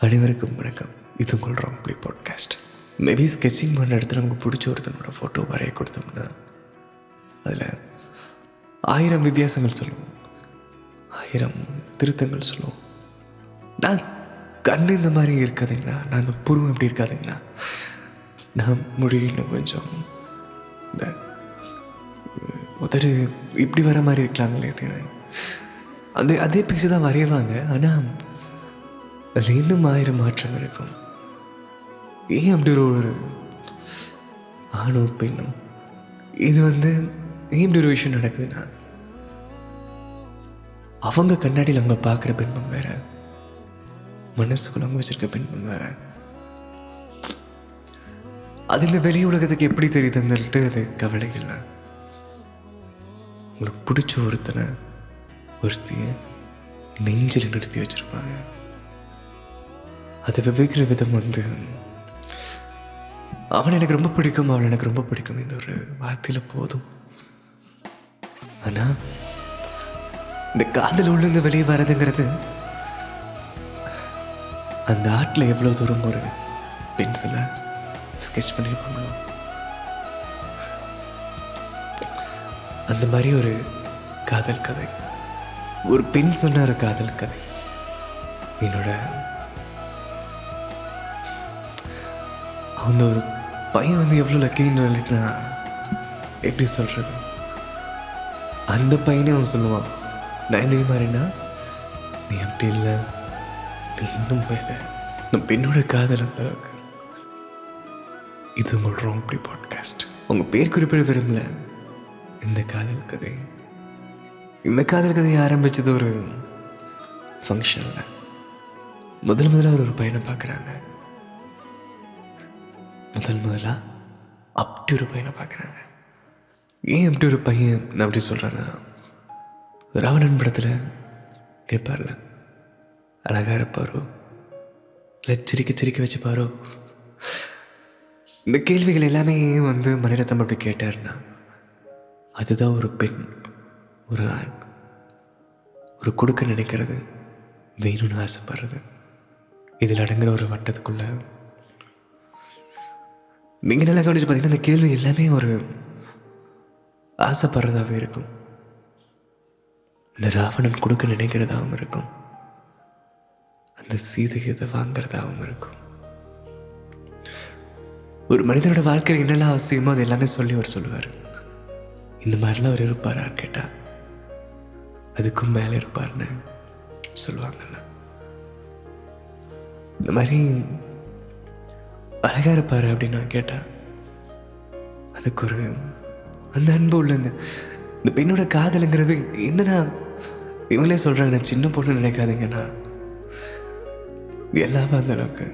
அனைவருக்கும் வணக்கம். இது உங்கள் ராங்ப்ளி பாட்காஸ்ட் மேபி ஸ்கெட்சிங் பண்ணுற இடத்துல நமக்கு பிடிச்ச ஒருத்தனோட ஃபோட்டோ வரைய கொடுத்தோம்னா அதில் ஆயிரம் வித்தியாசங்கள் சொல்லுவோம் ஆயிரம் திருத்தங்கள் சொல்லுவோம் நான் கண்ணு இந்த மாதிரி இருக்காதுங்களா நான் இந்த புருவம் எப்படி இருக்காதுங்களா நான் மொழி கொஞ்சம் இந்த உதடு இப்படி வர மாதிரி இருக்கலாங்களே அப்படின்னு. அந்த அதே பிக்சர் தான் வரைவாங்க. ஆனால் அதில் இன்னும் ஆயிரம் மாற்றம் இருக்கும். ஏன் அப்படி ஒரு ஆணும் பெண்ணும்? இது வந்து ஏன் இப்படி ஒரு விஷயம் நடக்குதுன்னா அவங்க கண்ணாடியில் அவங்க பார்க்குற பின்பம் வேற. மனசுக்குள்ள அவங்க வச்சிருக்க பின்பம் வேற. அது இந்த வெளி உலகத்துக்கு எப்படி தெரியுதுன்னுட்டு அது கவலை இல்லை உங்களுக்கு பிடிச்ச ஒருத்தனை ஒருத்திய நெஞ்சில் நிறுத்தி வச்சிருப்பாங்க. அதை விவேக்கிற விதம் வந்து அவன் எனக்கு ரொம்ப பிடிக்கும் அவள் எனக்கு ரொம்ப பிடிக்கும். இந்த ஒரு வார்த்தையில் போதும். ஆனால் இந்த காதல் உள்ளிருந்து வெளியே வரதுங்கிறது அந்த ஆர்ட்டில் எவ்வளோ தூரம் ஒரு பென்சிலை ஸ்கெட்ச் பண்ணணும் அந்த மாதிரி ஒரு காதல் கதை. ஒரு பெண் சொன்ன ஒரு காதல் கதை. என்னோட அந்த ஒரு பையன் வந்து எவ்வளோ லக்கின்னு சொல்லிட்டுனா எப்படி சொல்கிறது அந்த பையனே அவன் சொல்லுவான் நான் இதே மாதிரினா நீ அப்படி இல்லை. நீ இன்னும் மேலே இந்த பெண்ணோட காதல் அந்த அளவுக்கு. இது உங்கள் ராங்ப்ளி பாட்காஸ்ட் உங்கள் பேர் குறிப்பிட விரும்பல. இந்த காதல் கதை. இந்த காதல் கதையை ஆரம்பிச்சது ஒரு ஃபங்க்ஷனில் முதல் முதல்ல அவர் ஒரு பையனை பார்க்குறாங்க. முதல் முதலா? அப்படி ஒரு பையனை பார்க்குறாங்க. ஏன் அப்படி ஒரு பையன்? நான் அப்படி சொல்கிறேன்னா ராவணன் படத்தில் கேட்பார்ல அழகாக இருப்பாரோ? இல்லை சிரிக்க சிரிக்க வச்சுப்பாரோ? இந்த கேள்விகள் எல்லாமே ஏன் வந்து மணிரத்தம் அப்படி கேட்டார்னா அதுதான் ஒரு பெண் ஒரு ஆண் ஒரு கொடுக்க நினைக்கிறது வேணும்னு ஆசைப்படுறது. இதில் அடங்குற ஒரு வட்டத்துக்குள்ளே நீங்கள் நல்லா கவனிச்சு பார்த்தீங்கன்னா இந்த கேள்வி எல்லாமே ஒரு ஆசைப்படுறதாகவே இருக்கும். இந்த ராவணன் கொடுக்க நினைக்கிறதாகவும் இருக்கும். அந்த சீதை இதை வாங்கிறதாகவும் இருக்கும். ஒரு மனிதனோட வாழ்க்கையில் என்னெல்லாம் அவசியமோ அது எல்லாமே சொல்லி அவர் சொல்லுவார். இந்த மாதிரிலாம் அவர் இருப்பாரான்னு கேட்டா? அதுக்கும் மேலே இருப்பார்னு சொல்லுவாங்கண்ணா இந்த மாதிரி அழகாக இருப்பார் அப்படின்னு நான் கேட்டேன். அதுக்கு ஒரு அந்த அன்பு உள்ள இந்த இந்த பெண்ணோட காதலுங்கிறது என்னன்னா இவங்களே சொல்கிறாங்க நான் சின்ன பொண்ணு நினைக்காதீங்கண்ணா எல்லாமே அந்த அளவுக்கு.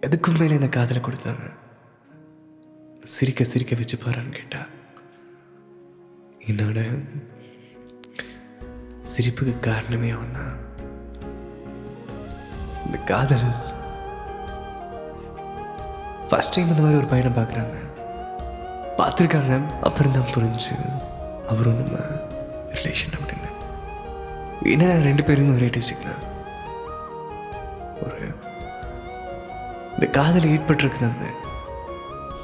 எதுக்கும் மேலே இந்த காதலை கொடுத்தாங்க. சிரிக்க சிரிக்க வச்சு பாருன்னு கேட்டா என்னோட சிரிப்புக்கு காரணமே அவன் தான். இந்த காதல் ஃபர்ஸ்ட் டைம் இந்த மாதிரி ஒரு பையனை பார்க்குறாங்க. பார்த்துருக்காங்க. அப்புறம் தான் புரிஞ்சு அவரும் நம்ம ரிலேஷன் அப்படின்னு என்ன ரெண்டு பேரும் ஒரே டிஸ்ட்ரிக்ட்னா ஒரு இந்த காதல் ஏற்பட்டிருக்குது அந்த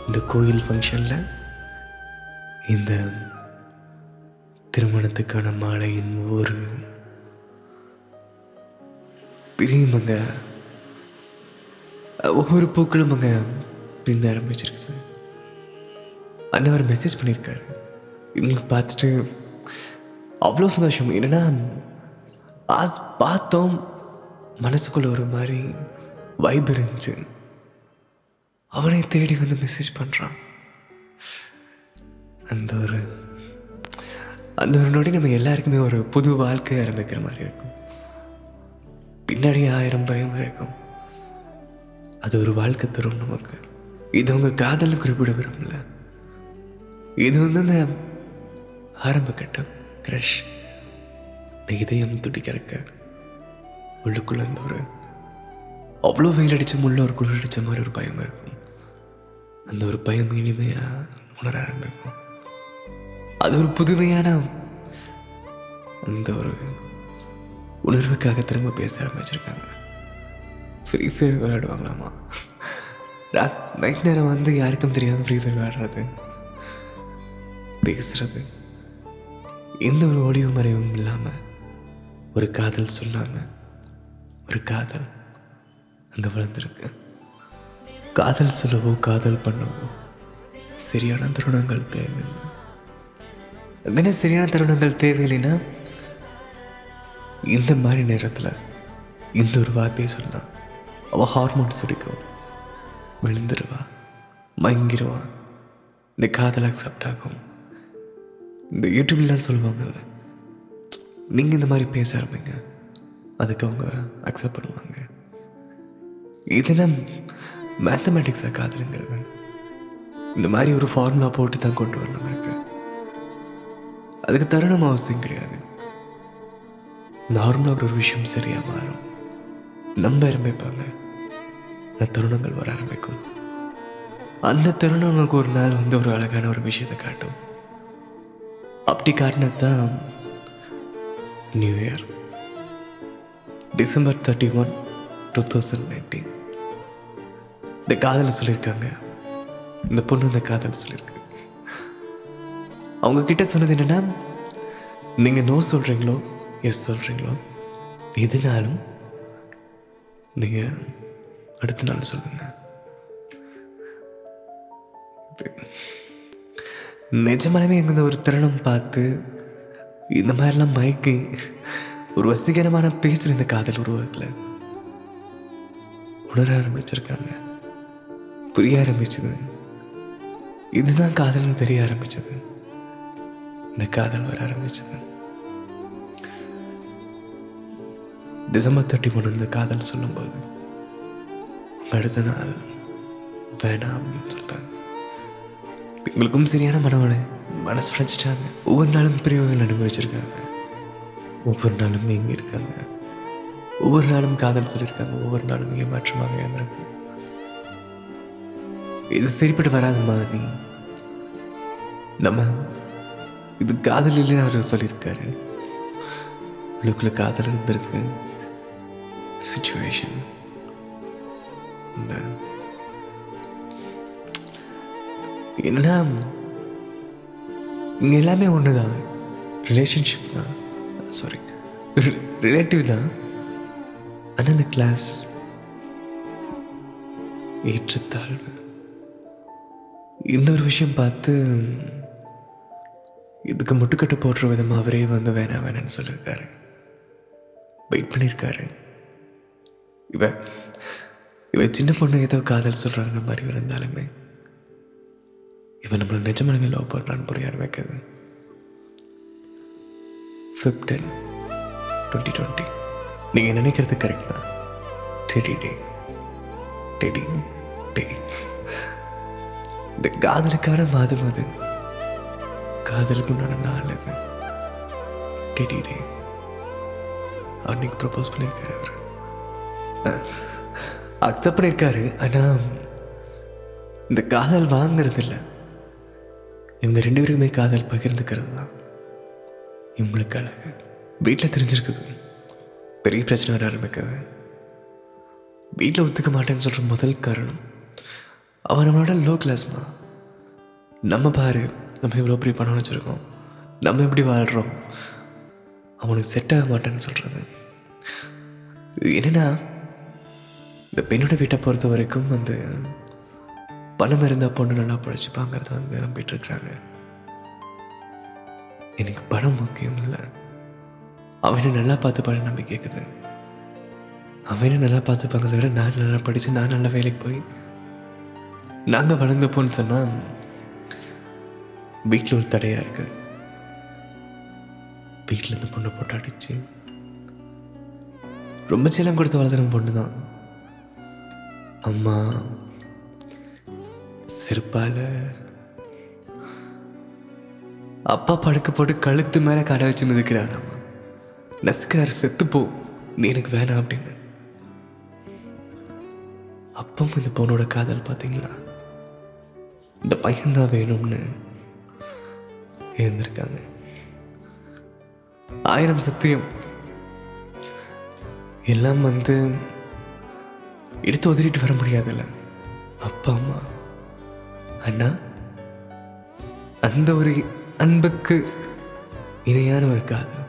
இந்த கோயில் ஃபங்க்ஷனில் இந்த திருமணத்துக்கான மாலையின் ஒரு பிரியும் அங்கே ஒவ்வொரு பூக்களும் அங்கே பின்ன ஆரம்பிச்சிருக்குது அவர் மெசேஜ் பண்ணியிருக்காரு இவங்களுக்கு பார்த்துட்டு அவ்வளோ சந்தோஷம். என்னன்னா ஆஸ் பார்த்தோம் மனசுக்குள்ளே ஒரு மாதிரி வைப் இருந்துச்சு. அவனை தேடி வந்து மெசேஜ் பண்ணுறான் அந்த ஒரு அந்த ஒரு நொடி நம்ம எல்லாருக்குமே ஒரு புது வாழ்க்கை ஆரம்பிக்கிற மாதிரி இருக்கும். பின்னாடி ஆயிரம் பயம் இருக்கும். அது ஒரு வாழ்க்கை தரும் நமக்கு. இது உங்க காதல குறிப்பிட விரும்பல. இது வந்து அந்த ஆரம்ப கட்டம் க்ரஷ் இந்த இதயம் துடிக்கிறக்க உள்ளுக்குள்ள அந்த ஒரு அவ்வளோ வெயில் அடித்த முள்ள ஒரு குளிர் அடித்த மாதிரி ஒரு பயம் இருக்கும். அந்த ஒரு பயம் இனிமையா உணர ஆரம்பிக்கும். அது ஒரு புதுமையான அந்த ஒரு உணர்வுக்காக திரும்ப பேச ஆரம்பிச்சிருக்காங்க. Free fire விளையாடுவாங்களாமா? நைட் நேரம் வந்து யாருக்கும் தெரியாமல் ஃப்ரீ ஃபயர் விளாடுறது பேசுறது எந்த ஒரு ஒளிவு மறைவும் இல்லாமல் ஒரு காதல் சொல்லாமல் ஒரு காதல் அங்கே வளர்ந்துருக்கு. காதல் சொல்லவோ காதல் பண்ணவோ சரியான தருணங்கள் தேவையில்லை. என்ன சரியான தருணங்கள் தேவையில்லைன்னா இந்த மாதிரி நேரத்தில் இந்த ஒரு வார்த்தையை சொன்னால் அவள் ஹார்மோன் சுடிக்கும் விழுந்துருவா. மயங்கிருவா. இந்த காதல் அக்செப்ட் ஆகும். இந்த யூடியூப்லாம் சொல்லுவாங்கல்ல நீங்கள் இந்த மாதிரி பேச ஆரம்பிங்க. அதுக்கு அவங்க அக்செப்ட் பண்ணுவாங்க. இதெல்லாம் மேத்தமேட்டிக்ஸாக காதலுங்கிறது. இந்த மாதிரி ஒரு ஃபார்முலா போட்டு தான் கொண்டு வரணும் இருக்கு. அதுக்கு தருணம் அவசியம் கிடையாது. நார்மலாக ஒரு விஷயம் சரியாக மாறும். நம்ப ஆரம்பிப்பாங்க தருணங்கள் வர ஆரம்பிக்கும். அந்த தருணம் உனக்கு ஒரு நாள் வந்து ஒரு அழகான ஒரு விஷயத்தை காட்டும். அப்படி காட்டினது தான் new year December thirty one two thousand nineteen இந்த காதல் சொல்லியிருக்காங்க. இந்த பொண்ணு இந்த காதல் சொல்லியிருக்கு. அவங்க கிட்ட சொன்னது என்னன்னா நீங்க நோ சொல்றீங்களோ எஸ் சொல்றீங்களோ எதுனாலும் நீங்கள் அடுத்த நாள் சொல்லுங்க. இது நிஜமாலுமே எங்க ஒரு தருணம் பார்த்து இந்த மாதிரிலாம் மயக்கி ஒரு வசீகரமான பேச்சில் இந்த காதல் உருவாக்கல. உணர ஆரம்பிச்சிருக்காங்க. புரிய ஆரம்பிச்சது. இதுதான் காதல்னு தெரிய ஆரம்பிச்சது. இந்த காதல் வர ஆரம்பிச்சது. டிசம்பர் தேர்ட்டி ஒன்று இந்த காதல் சொல்லும்போது அடுத்த நாள். வேணாம் அப்படின்னு சொல்லிட்டாங்க எங்களுக்கும் சரியான மனவனை மனசு உடைச்சிட்டாங்க. ஒவ்வொரு நாளும் பிரிவுகள் அனுபவிச்சிருக்காங்க. ஒவ்வொரு நாளும் எங்கே இருக்காங்க ஒவ்வொரு நாளும் காதல் சொல்லியிருக்காங்க. ஒவ்வொரு நாளும் ஏமாற்றமாக இருந்திருக்கு இது சரிப்பட்டு வராதுமா நீ? நம்ம இது காதல் இல்லைன்னு அவர் சொல்லியிருக்காரு. உள்ளுக்குள்ள காதல் இருந்திருக்கு. சுச்சுவேஷன் இந்த எல்லாம் இங்கே எல்லாமே ஒன்று தான் ரிலேஷன்ஷிப் தான் சாரி ரிலேட்டிவ் தான் ஆனால் இந்த கிளாஸ் ஏற்றத்தாழ்வு இந்த ஒரு விஷயம் பார்த்து இதுக்கு முட்டுக்கட்டு போடுற விதமாக அவரே வந்து வேணாம் வேணான்னு சொல்லியிருக்காரு. வெயிட் பண்ணியிருக்காரு. இவ இவன் சின்ன பொண்ணு ஏதோ காதல் சொல்கிறாங்க மாதிரி இருந்தாலுமே இவன் நம்மளை நிஜமானவே லவ் பண்ணுறான்னு புரிய ஆரம்பிக்குது. ஃபிஃப்டீன் டுவெண்ட்டி டுவெண்ட்டி நீங்கள் நினைக்கிறது கரெக்ட் தான். டெடி டே டெடி டே இந்த காதலுக்கான மாதம் அது. காதலுக்கு உண்டான நாள் அது. டெடி டே அன்னைக்கு ப்ரப்போஸ் பண்ணியிருக்காரு அவர். அக்செப்ட் பண்ணியிருக்காரு ஆனால் இந்த காதல் வாங்கிறது இல்லை இவங்க ரெண்டு பேருக்குமே காதல் பகிர்ந்துக்கிறது தான் இவங்களுக்கு அழகு. வீட்டில் தெரிஞ்சிருக்குது. பெரிய பிரச்சனை வர ஆரம்பிக்குது. வீட்டில் ஒத்துக்க மாட்டேன்னு சொல்கிற முதல் காரணம் அவன் நம்மளோட லோ கிளாஸ்மா நம்ம பாரு நம்ம இவ்வளோ பெரிய பணம் வச்சுருக்கோம். நம்ம எப்படி வாழ்கிறோம் அவனுக்கு செட் ஆக மாட்டேன்னு சொல்கிறது என்னென்னா இந்த பெண்ணோட வீட்டை பொறுத்த வரைக்கும் வந்து பணம் இருந்தால் பொண்ணு நல்லா பிழைச்சிப்பாங்கிறத வந்து நம்பிட்டு இருக்கிறாங்க எனக்கு பணம் முக்கியம் இல்லை. அவனை நல்லா பார்த்து படம் நம்பி கேட்குது அவனை நல்லா பார்த்துப்பாங்கிறத விட நான் நல்லா படித்து நான் நல்ல வேலைக்கு போய் நாங்கள் வளர்ந்தப்போன்னு சொன்னால் வீட்டில் ஒரு தடையாக இருக்கு. வீட்டில் இந்த பொண்ணை போட்டு அடிச்சு ரொம்ப சேலம் கொடுத்து வளர்த்துற பொண்ணு தான் அம்மா செருப்பால அப்பா படுக்க போட்டு கழுத்து மேலே கடை வச்சு மிதிக்கிறார் அம்மா. நசுக்கிறார் செத்துப்போ. நீ எனக்கு வேணாம் அப்படின்னு. அப்பவும் இந்த பொண்ணோட காதல் பார்த்தீங்களா இந்த பையன்தான் வேணும்னு இருந்திருக்காங்க ஆயிரம் சத்தியம். எல்லாம் வந்து எடுத்து உதறிட்டு வர முடியாதுல்ல? அப்பா அம்மா. அண்ணா அந்த ஒரு அன்புக்கு இணையான ஒரு காதல்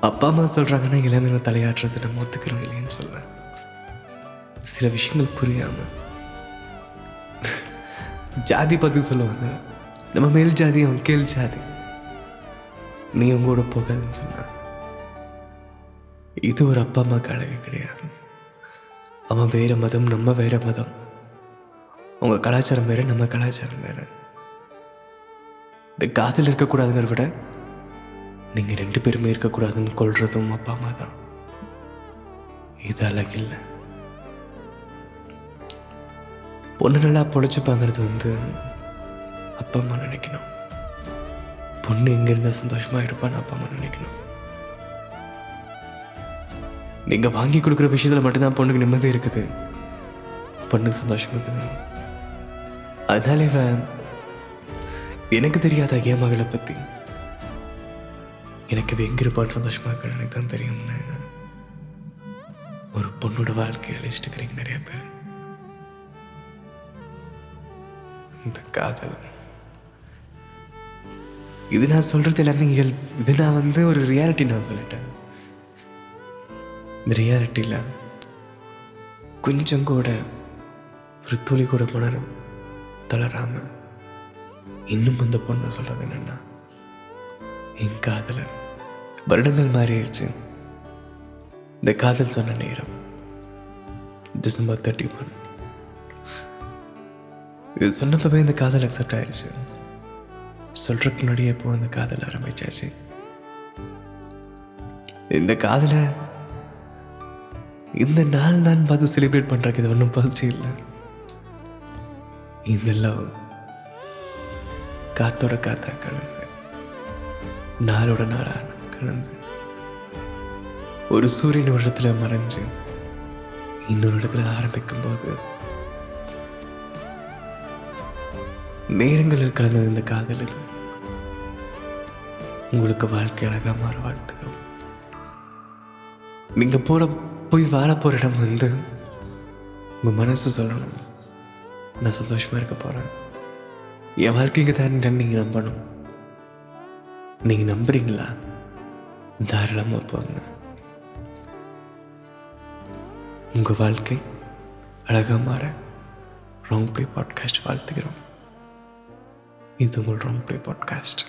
அப்பா அம்மா சொல்கிறாங்கன்னா எல்லாமே நம்ம நம்ம ஒத்துக்கிறோம் இல்லைன்னு சொல்ல சில விஷயங்கள் புரியாம. ஜாதி பார்த்து சொல்லுவாங்க நம்ம மேல் ஜாதி அவன் கீழ் ஜாதி. நீ உங்க கூட போகாதுன்னு சொன்னான் இது ஒரு அப்பா அம்மா அழகு கிடையாது. அவன் வேறு மதம் நம்ம வேற மதம். உங்கள் கலாச்சாரம் வேறு நம்ம கலாச்சாரம் வேறு. இந்த காதல் இருக்கக்கூடாதுங்கிறத விட நீங்கள் ரெண்டு பேருமே இருக்கக்கூடாதுன்னு கொள்றதும் அப்பா அம்மா தான். இது அழகு இல்லை. பொண்ணு நல்லா பொழைச்சிப்பாங்கிறது வந்து அப்பா அம்மா நினைக்கணும். பொண்ணு எங்கே இருந்தால் சந்தோஷமா இருப்பான்னு அப்பா அம்மா நினைக்கணும். நீங்க வாங்கி கொடுக்குற விஷயத்துல மட்டும்தான் பொண்ணுக்கு நிம்மதி இருக்குது. பொண்ணுக்கு சந்தோஷம் இருக்குது. அதனால இவன் எனக்கு தெரியாத என் மகளை பத்தி. எனக்கு எங்க இருப்பான்னு சந்தோஷமா இருக்கிற எனக்கு தான் தெரியும்னு ஒரு பொண்ணோட வாழ்க்கையை அழிச்சிட்டு இருக்கிறீங்க நிறைய பேர். இந்த காதல். இது நான் சொல்றது எல்லாமே இயல் இது நான் வந்து ஒரு ரியாலிட்டி நான் சொல்லிட்டேன். இந்த ரியாலிட்டியில் கொஞ்சம் கூட ஒரு துளி கூட மனரம் தளராம இன்னும் அந்த பொண்ணு சொல்றது என்னன்னா என் காதலன் வருடங்கள் மாறிடுச்சு. இந்த காதல் சொன்ன நேரம் டிசம்பர் தேர்ட்டி ஒன் இது சொன்னப்பவே இந்த காதல் அக்செப்ட் ஆயிடுச்சு. சொல்றதுக்கு முன்னாடியே இப்போ அந்த காதல் ஆரம்பிச்சாச்சு. இந்த காதலை இந்த நாள் தான் பார்த்து செலிப்ரேட் பண்ணுறக்கு இது ஒன்றும் பயிற்சி இல்லை. இந்த லவ் காத்தோட காத்தா கலந்து நாளோட நாளா கலந்து ஒரு சூரியன் ஒரு இடத்துல மறைஞ்சு இன்னொரு இடத்துல ஆரம்பிக்கும் போது நேரங்களில் கலந்தது இந்த காதல் இது. உங்களுக்கு வாழ்க்கை அழகா மாற வாழ்த்துக்கிறோம் நீங்க போகிற போய் வாழ போகிற இடம் வந்து உங்கள் மனசு சொல்லணும். நான் சந்தோஷமா இருக்க போறேன். என் வாழ்க்கைக்கு தான் நீங்கள் நம்பணும். நீங்கள் நம்புறீங்களா? தாராளமாக போங்க. உங்கள் வாழ்க்கை அழகா மாற ராங் ப்ளே பாட்காஸ்ட் வாழ்த்துக்கிறோம் இது உங்கள் ராங் ப்ளே பாட்காஸ்ட்